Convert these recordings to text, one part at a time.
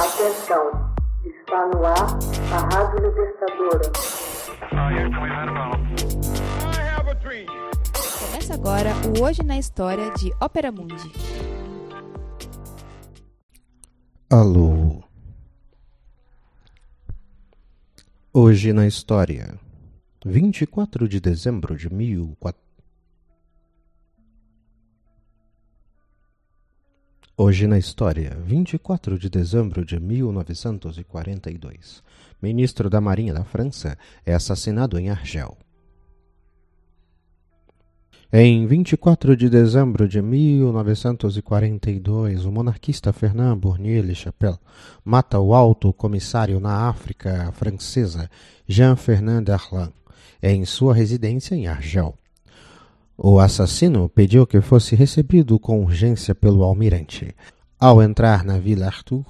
Atenção, está no ar a Rádio Libertadora. Começa agora o Hoje na História de Ópera Mundi. Alô. Hoje na História, 24 de dezembro de 1400. Hoje na história, 24 de dezembro de 1942, ministro da Marinha da França é assassinado em Argel. Em 24 de dezembro de 1942, o monarquista Fernand Bournier-Le Chapelle mata o alto comissário na África francesa Jean-Fernand Darlan em sua residência em Argel. O assassino pediu que fosse recebido com urgência pelo almirante. Ao entrar na Vila Arthur,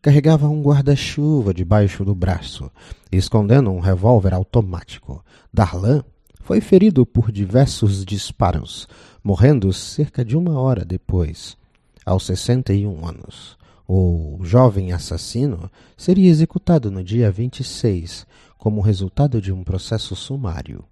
carregava um guarda-chuva debaixo do braço, escondendo um revólver automático. Darlan foi ferido por diversos disparos, morrendo cerca de uma hora depois, aos 61 anos. O jovem assassino seria executado no dia 26, como resultado de um processo sumário.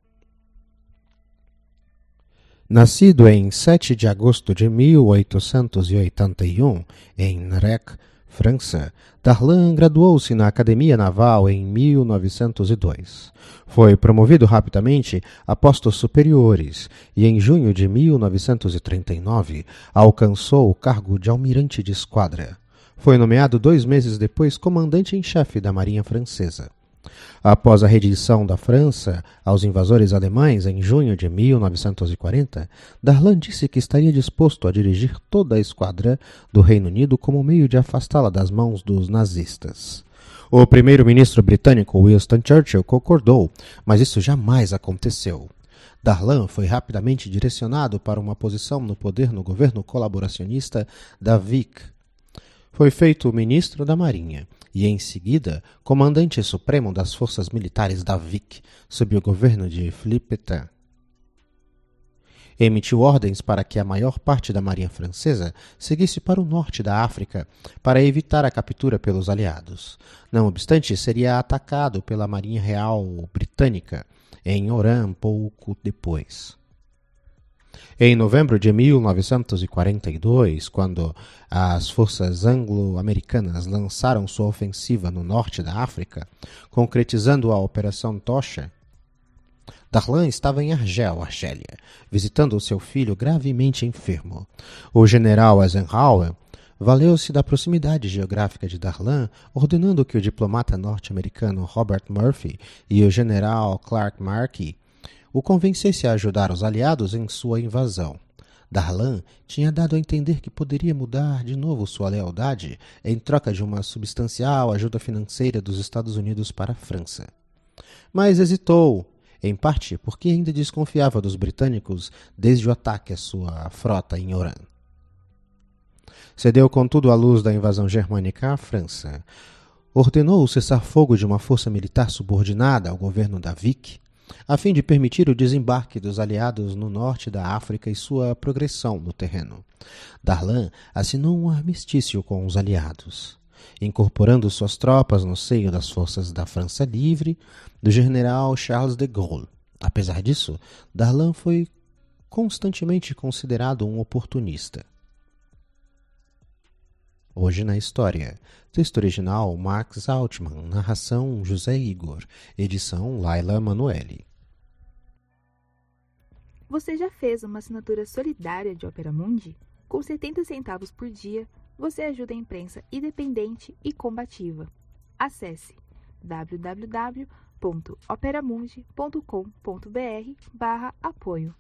Nascido em 7 de agosto de 1881 em Rec, França, Darlan graduou-se na Academia Naval em 1902. Foi promovido rapidamente a postos superiores e, em junho de 1939, alcançou o cargo de almirante de esquadra. Foi nomeado dois meses depois comandante em chefe da Marinha Francesa. Após a rendição da França aos invasores alemães em junho de 1940, Darlan disse que estaria disposto a dirigir toda a esquadra do Reino Unido como meio de afastá-la das mãos dos nazistas. O primeiro-ministro britânico Winston Churchill concordou, mas isso jamais aconteceu. Darlan foi rapidamente direcionado para uma posição no poder no governo colaboracionista da Vic. Foi feito ministro da Marinha e, em seguida, comandante supremo das forças militares da Vic, sob o governo de Philippe Pétain. Emitiu ordens para que a maior parte da marinha francesa seguisse para o norte da África para evitar a captura pelos aliados. Não obstante, seria atacado pela Marinha Real Britânica em Oran pouco depois. Em novembro de 1942, quando as forças anglo-americanas lançaram sua ofensiva no norte da África, concretizando a Operação Tocha, Darlan estava em Argel, Argélia, visitando seu filho gravemente enfermo. O general Eisenhower valeu-se da proximidade geográfica de Darlan, ordenando que o diplomata norte-americano Robert Murphy e o general Clark Markey o convencesse a ajudar os aliados em sua invasão. Darlan tinha dado a entender que poderia mudar de novo sua lealdade em troca de uma substancial ajuda financeira dos Estados Unidos para a França. Mas hesitou, em parte porque ainda desconfiava dos britânicos desde o ataque à sua frota em Oran. Cedeu, contudo, à luz da invasão germânica à França. Ordenou o cessar-fogo de uma força militar subordinada ao governo da Vic a fim de permitir o desembarque dos aliados no norte da África e sua progressão no terreno. Darlan assinou um armistício com os aliados, incorporando suas tropas no seio das forças da França Livre do general Charles de Gaulle. Apesar disso, Darlan foi constantemente considerado um oportunista. Hoje na História. Texto original Max Altman. Narração José Igor. Edição Laila Manuelle. Você já fez uma assinatura solidária de Opera Mundi? Com 70 centavos por dia, você ajuda a imprensa independente e combativa. Acesse www.operamundi.com.br/apoio.